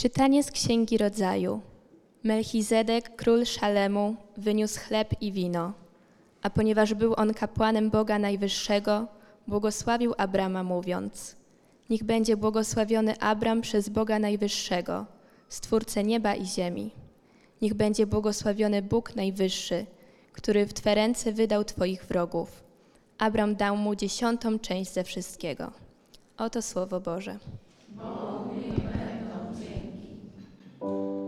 Czytanie z Księgi Rodzaju. Melchizedek, król Szalemu, wyniósł chleb i wino. A ponieważ był on kapłanem Boga Najwyższego, błogosławił Abrama, mówiąc: Niech będzie błogosławiony Abram przez Boga Najwyższego, Stwórcę nieba i ziemi. Niech będzie błogosławiony Bóg Najwyższy, który w Twe ręce wydał Twoich wrogów. Abram dał mu dziesiątą część ze wszystkiego. Oto Słowo Boże. Jesteś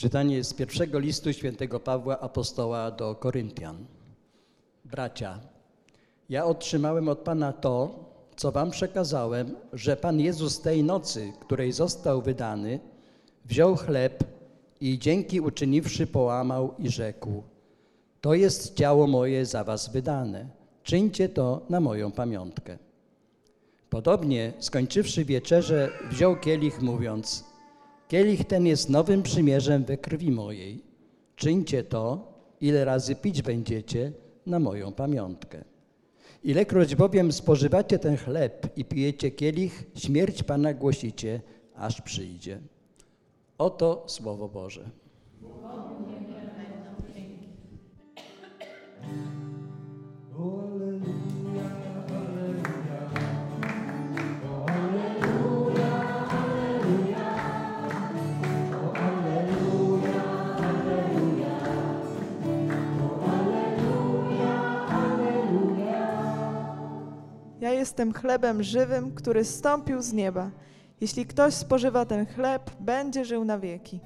Czytanie z pierwszego listu świętego Pawła apostoła do Koryntian. Bracia, ja otrzymałem od Pana to, co wam przekazałem, że Pan Jezus tej nocy, której został wydany, wziął chleb i dzięki uczyniwszy połamał i rzekł: To jest ciało moje za was wydane. Czyńcie to na moją pamiątkę. Podobnie, skończywszy wieczerzę, wziął kielich, mówiąc: Kielich ten jest nowym przymierzem we krwi mojej. Czyńcie to, ile razy pić będziecie, na moją pamiątkę. Ilekroć bowiem spożywacie ten chleb i pijecie kielich, śmierć Pana głosicie, aż przyjdzie. Oto Słowo Boże. Jestem chlebem żywym, który zstąpił z nieba. Jeśli ktoś spożywa ten chleb, będzie żył na wieki.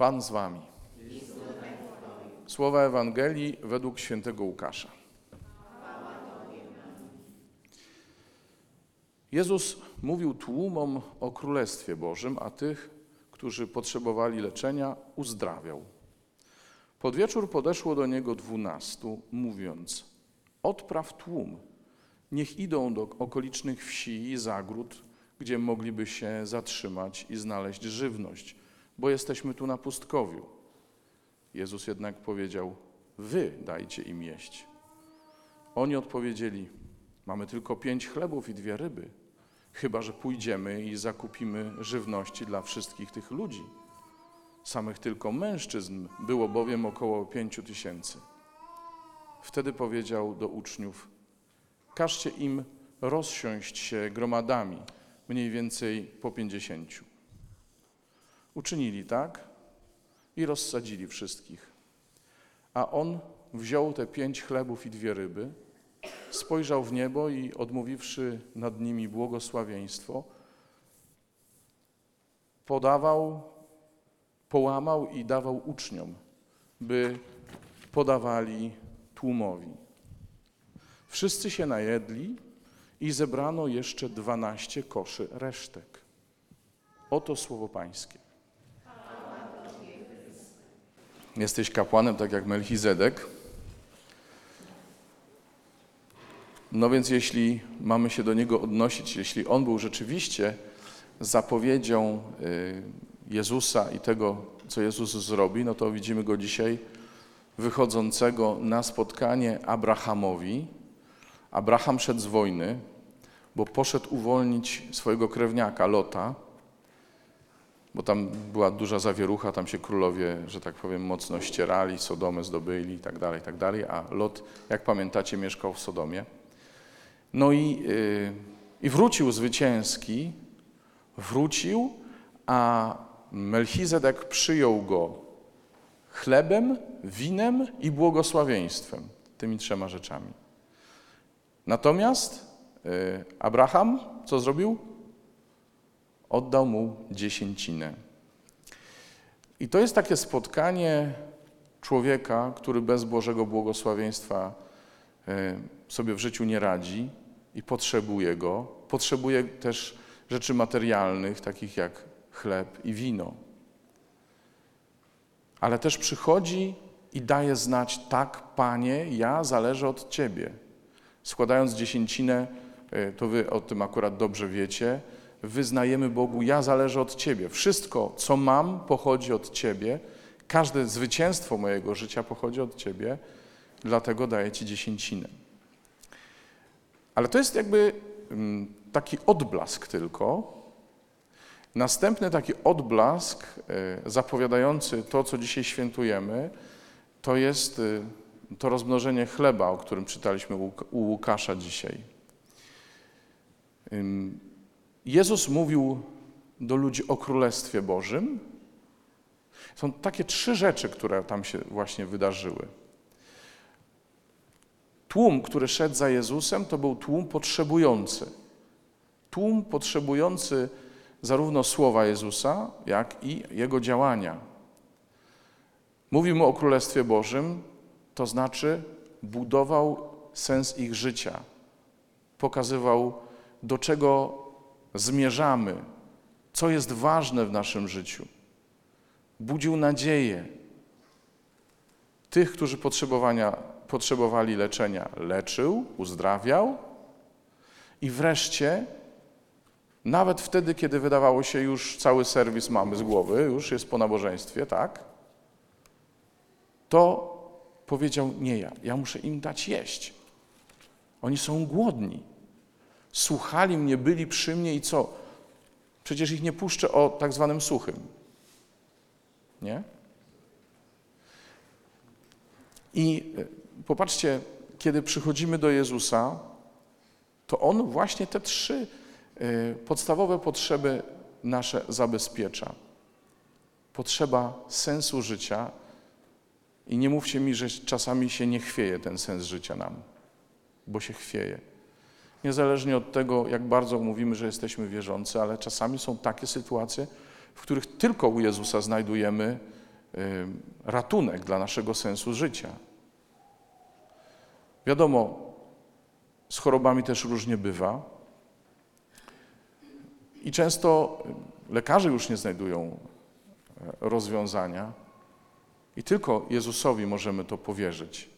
Pan z wami. Słowa Ewangelii według świętego Łukasza. Jezus mówił tłumom o Królestwie Bożym, a tych, którzy potrzebowali leczenia, uzdrawiał. Pod wieczór podeszło do niego dwunastu, mówiąc: Odpraw tłum, niech idą do okolicznych wsi i zagród, gdzie mogliby się zatrzymać i znaleźć żywność, bo jesteśmy tu na pustkowiu. Jezus jednak powiedział: Wy dajcie im jeść. Oni odpowiedzieli: Mamy tylko pięć chlebów i dwie ryby, chyba że pójdziemy i zakupimy żywności dla wszystkich tych ludzi. Samych tylko mężczyzn było bowiem około pięciu tysięcy. Wtedy powiedział do uczniów: Każcie im rozsiąść się gromadami, mniej więcej po pięćdziesięciu. Uczynili tak i rozsadzili wszystkich. A on wziął te pięć chlebów i dwie ryby, spojrzał w niebo i odmówiwszy nad nimi błogosławieństwo, podawał, połamał i dawał uczniom, by podawali tłumowi. Wszyscy się najedli i zebrano jeszcze dwanaście koszy resztek. Oto słowo Pańskie. Jesteś kapłanem, tak jak Melchizedek. No więc jeśli mamy się do niego odnosić, jeśli on był rzeczywiście zapowiedzią y, Jezusa i tego, co Jezus zrobi, no to widzimy go dzisiaj wychodzącego na spotkanie Abrahamowi. Abraham szedł z wojny, bo poszedł uwolnić swojego krewniaka Lota, bo tam była duża zawierucha, tam się królowie, że tak powiem, mocno ścierali, Sodomę zdobyli i tak dalej, tak dalej, a Lot, jak pamiętacie, mieszkał w Sodomie. No i, yy, i wrócił zwycięski, wrócił, a Melchizedek przyjął go chlebem, winem i błogosławieństwem, tymi trzema rzeczami. Natomiast yy, Abraham co zrobił? Oddał mu dziesięcinę. I to jest takie spotkanie człowieka, który bez Bożego błogosławieństwa yy, sobie w życiu nie radzi i potrzebuje go. Potrzebuje też rzeczy materialnych, takich jak chleb i wino. Ale też przychodzi i daje znać: Tak, panie, ja zależę od ciebie. Składając dziesięcinę, y, to wy o tym akurat dobrze wiecie, wyznajemy Bogu: Ja zależę od ciebie. Wszystko, co mam, pochodzi od ciebie. Każde zwycięstwo mojego życia pochodzi od ciebie, dlatego daję ci dziesięcinę. Ale to jest jakby mm, taki odblask tylko. Następny taki odblask e, zapowiadający to, co dzisiaj świętujemy, to jest e, to rozmnożenie chleba, o którym czytaliśmy u Łukasza dzisiaj. Jezus mówił do ludzi o Królestwie Bożym. Są takie trzy rzeczy, które tam się właśnie wydarzyły. Tłum, który szedł za Jezusem, to był tłum potrzebujący. Tłum potrzebujący zarówno słowa Jezusa, jak i jego działania. Mówimy o Królestwie Bożym, to znaczy budował sens ich życia, pokazywał, do czego zmierzamy, co jest ważne w naszym życiu. Budził nadzieję. Tych, którzy potrzebowania potrzebowali leczenia, leczył, uzdrawiał i wreszcie, nawet wtedy, kiedy wydawało się już cały serwis mamy z głowy, już jest po nabożeństwie, tak? To powiedział: Nie ja, ja muszę im dać jeść. Oni są głodni. Słuchali mnie, byli przy mnie i co? Przecież ich nie puszczę o tak zwanym suchym. Nie? I popatrzcie, kiedy przychodzimy do Jezusa, to On właśnie te trzy y, podstawowe potrzeby nasze zabezpiecza. Potrzeba sensu życia i nie mówcie mi, że czasami się nie chwieje ten sens życia nam, bo się chwieje. Niezależnie od tego, jak bardzo mówimy, że jesteśmy wierzący, ale czasami są takie sytuacje, w których tylko u Jezusa znajdujemy y, ratunek dla naszego sensu życia. Wiadomo, z chorobami też różnie bywa. I często lekarze już nie znajdują e, rozwiązania. I tylko Jezusowi możemy to powierzyć.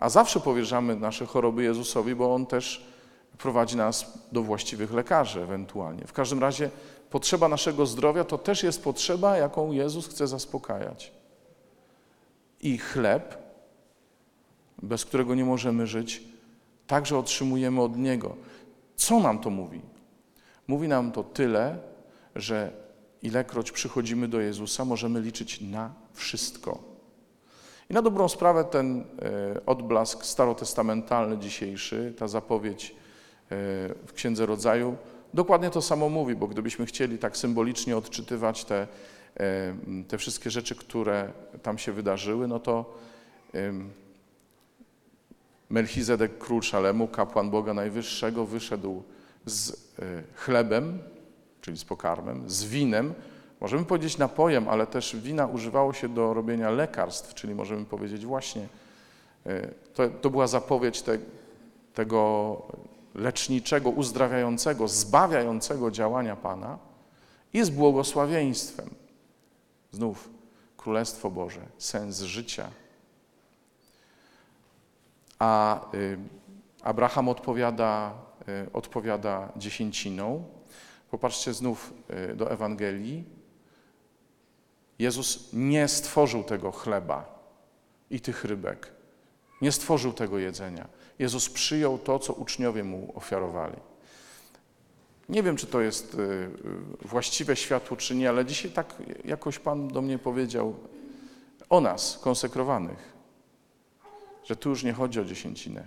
A zawsze powierzamy nasze choroby Jezusowi, bo On też prowadzi nas do właściwych lekarzy ewentualnie. W każdym razie potrzeba naszego zdrowia to też jest potrzeba, jaką Jezus chce zaspokajać. I chleb, bez którego nie możemy żyć, także otrzymujemy od Niego. Co nam to mówi? Mówi nam to tyle, że ilekroć przychodzimy do Jezusa, możemy liczyć na wszystko. I na dobrą sprawę ten e, odblask starotestamentalny dzisiejszy, ta zapowiedź e, w Księdze Rodzaju, dokładnie to samo mówi, bo gdybyśmy chcieli tak symbolicznie odczytywać te, e, te wszystkie rzeczy, które tam się wydarzyły, no to Melchizedek, król Szalemu, kapłan Boga Najwyższego, wyszedł z chlebem, czyli z pokarmem, z winem, możemy powiedzieć napojem, ale też wina używało się do robienia lekarstw, czyli możemy powiedzieć właśnie, e, to, to była zapowiedź te, tego leczniczego, uzdrawiającego, zbawiającego działania Pana i z błogosławieństwem. Znów Królestwo Boże, sens życia. A y, Abraham odpowiada, y, odpowiada dziesięciną. Popatrzcie znów y, do Ewangelii. Jezus nie stworzył tego chleba i tych rybek. Nie stworzył tego jedzenia. Jezus przyjął to, co uczniowie mu ofiarowali. Nie wiem, czy to jest y, y, właściwe światło, czy nie, ale dzisiaj tak jakoś Pan do mnie powiedział o nas, konsekrowanych, że tu już nie chodzi o dziesięcinę.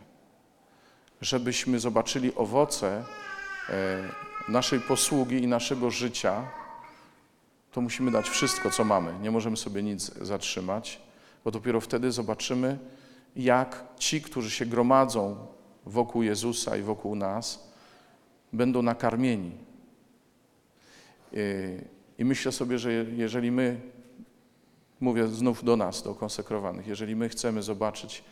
Żebyśmy zobaczyli owoce e, naszej posługi i naszego życia, to musimy dać wszystko, co mamy. Nie możemy sobie nic zatrzymać, bo dopiero wtedy zobaczymy, jak ci, którzy się gromadzą wokół Jezusa i wokół nas, będą nakarmieni. I myślę sobie, że jeżeli my, mówię znów do nas, do konsekrowanych, jeżeli my chcemy zobaczyć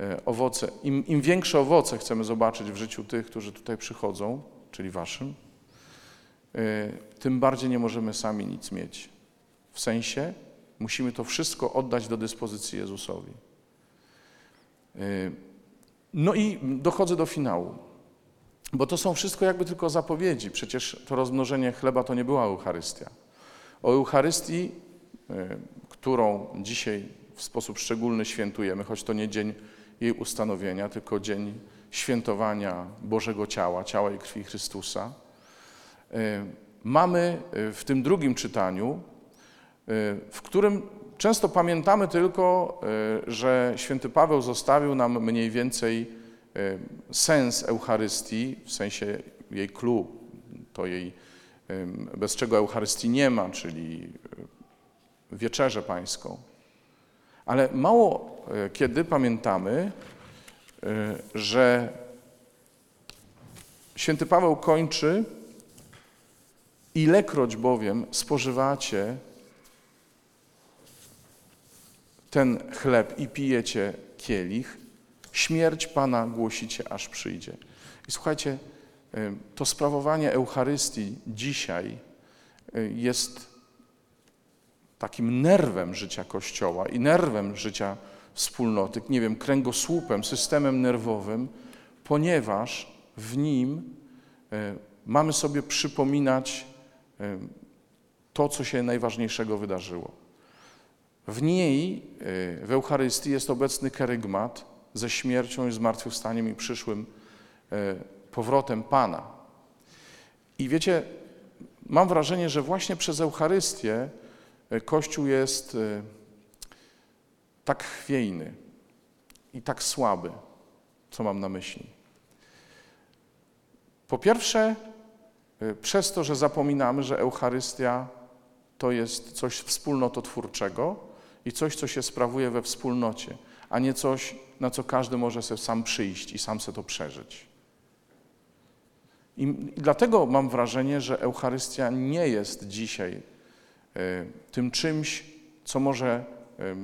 e, owoce, im, im większe owoce chcemy zobaczyć w życiu tych, którzy tutaj przychodzą, czyli waszym, tym bardziej nie możemy sami nic mieć. W sensie musimy to wszystko oddać do dyspozycji Jezusowi. E, No i dochodzę do finału. Bo to są wszystko jakby tylko zapowiedzi. Przecież to rozmnożenie chleba to nie była Eucharystia. O Eucharystii, y, którą dzisiaj w sposób szczególny świętujemy, choć to nie dzień jej ustanowienia, tylko dzień świętowania Bożego Ciała, ciała i krwi Chrystusa, y, mamy y, w tym drugim czytaniu, w którym często pamiętamy tylko, że święty Paweł zostawił nam mniej więcej e, sens Eucharystii, w sensie jej clue, to jej, bez czego Eucharystii nie ma, czyli e, wieczerzę pańską. Ale mało e, kiedy pamiętamy, e, że święty Paweł kończy, ilekroć bowiem spożywacie ten chleb i pijecie kielich, śmierć Pana głosicie, aż przyjdzie. I słuchajcie, to sprawowanie Eucharystii dzisiaj jest takim nerwem życia Kościoła i nerwem życia wspólnoty, nie wiem, kręgosłupem, systemem nerwowym, ponieważ w nim mamy sobie przypominać to, co się najważniejszego wydarzyło. W niej, y, w Eucharystii jest obecny kerygmat ze śmiercią i zmartwychwstaniem i przyszłym y, powrotem Pana. I wiecie, mam wrażenie, że właśnie przez Eucharystię y, Kościół jest tak chwiejny i tak słaby. Co mam na myśli? Po pierwsze, przez to, że zapominamy, że Eucharystia to jest coś wspólnototwórczego, i coś, co się sprawuje we wspólnocie, a nie coś, na co każdy może sobie sam przyjść i sam sobie to przeżyć. I, i dlatego mam wrażenie, że Eucharystia nie jest dzisiaj y, tym czymś, co może y,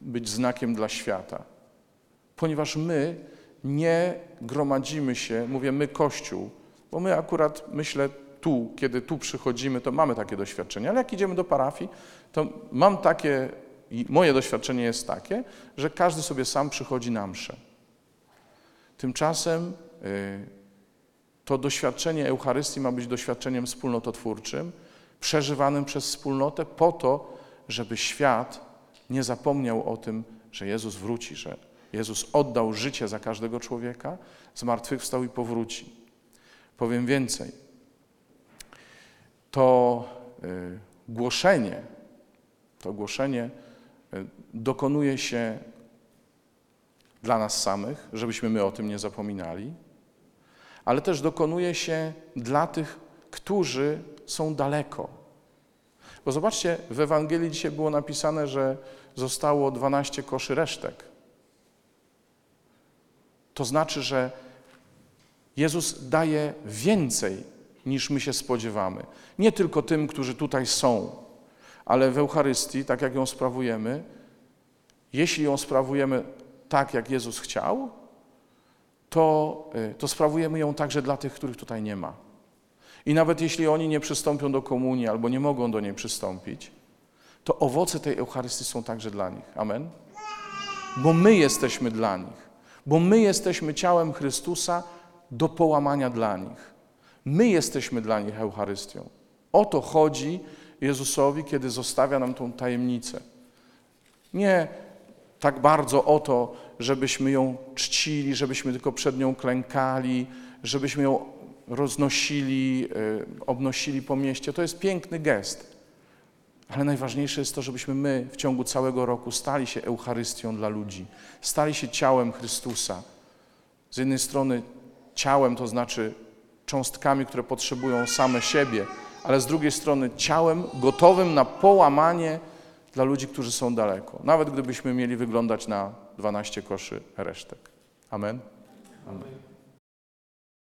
być znakiem dla świata, ponieważ my nie gromadzimy się, mówię my Kościół, bo my akurat, myślę, tu, kiedy tu przychodzimy, to mamy takie doświadczenie, ale jak idziemy do parafii, to mam takie, moje doświadczenie jest takie, że każdy sobie sam przychodzi na mszę. Tymczasem y, to doświadczenie Eucharystii ma być doświadczeniem wspólnototwórczym, przeżywanym przez wspólnotę po to, żeby świat nie zapomniał o tym, że Jezus wróci, że Jezus oddał życie za każdego człowieka, zmartwychwstał i powróci. Powiem więcej. To y, głoszenie, to głoszenie y, dokonuje się dla nas samych, żebyśmy my o tym nie zapominali, ale też dokonuje się dla tych, którzy są daleko. Bo zobaczcie, w Ewangelii dzisiaj było napisane, że zostało 12 koszy resztek. To znaczy, że Jezus daje więcej niż my się spodziewamy. Nie tylko tym, którzy tutaj są, ale w Eucharystii, tak jak ją sprawujemy, jeśli ją sprawujemy tak, jak Jezus chciał, to, y, to sprawujemy ją także dla tych, których tutaj nie ma. I nawet jeśli oni nie przystąpią do komunii albo nie mogą do niej przystąpić, to owoce tej Eucharystii są także dla nich. Amen? Bo my jesteśmy dla nich. Bo my jesteśmy ciałem Chrystusa do połamania dla nich. My jesteśmy dla nich Eucharystią. O to chodzi Jezusowi, kiedy zostawia nam tą tajemnicę. Nie tak bardzo o to, żebyśmy ją czcili, żebyśmy tylko przed nią klękali, żebyśmy ją roznosili, y, obnosili po mieście. To jest piękny gest. Ale najważniejsze jest to, żebyśmy my w ciągu całego roku stali się Eucharystią dla ludzi, stali się ciałem Chrystusa. Z jednej strony ciałem, to znaczy cząstkami, które potrzebują same siebie, ale z drugiej strony ciałem gotowym na połamanie dla ludzi, którzy są daleko. Nawet gdybyśmy mieli wyglądać na 12 koszy resztek. Amen. Amen.